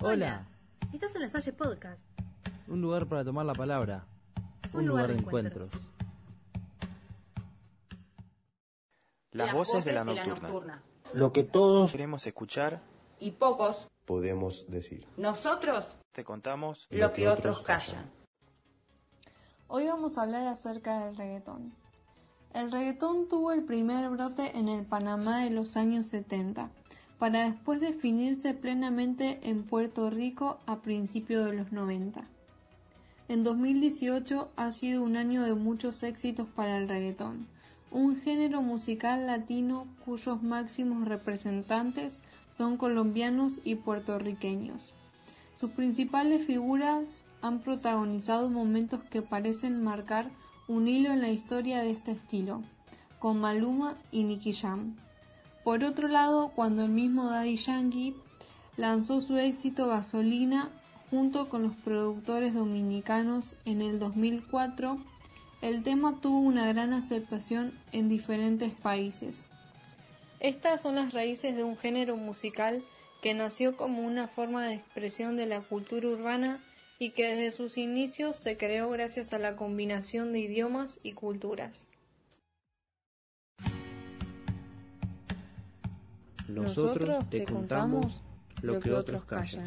Hola. Estás en la Salle Podcast. Un lugar para tomar la palabra. Un, lugar, de encuentros. Las, voces, de, la, nocturna. Lo que todos queremos escuchar y pocos podemos decir. Nosotros te contamos lo, que, otros callan. Hoy vamos a hablar acerca del reggaetón. El reggaetón tuvo el primer brote en el Panamá de los años 70, para después definirse plenamente en Puerto Rico a principios de los 90. En 2018 ha sido un año de muchos éxitos para el reggaetón, un género musical latino cuyos máximos representantes son colombianos y puertorriqueños. Sus principales figuras han protagonizado momentos que parecen marcar un hilo en la historia de este estilo, con Maluma y Nicky Jam. Por otro lado, cuando el mismo Daddy Yankee lanzó su éxito Gasolina junto con los productores dominicanos en el 2004, el tema tuvo una gran aceptación en diferentes países. Estas son las raíces de un género musical que nació como una forma de expresión de la cultura urbana y que desde sus inicios se creó gracias a la combinación de idiomas y culturas. Nosotros te contamos lo que otros callan.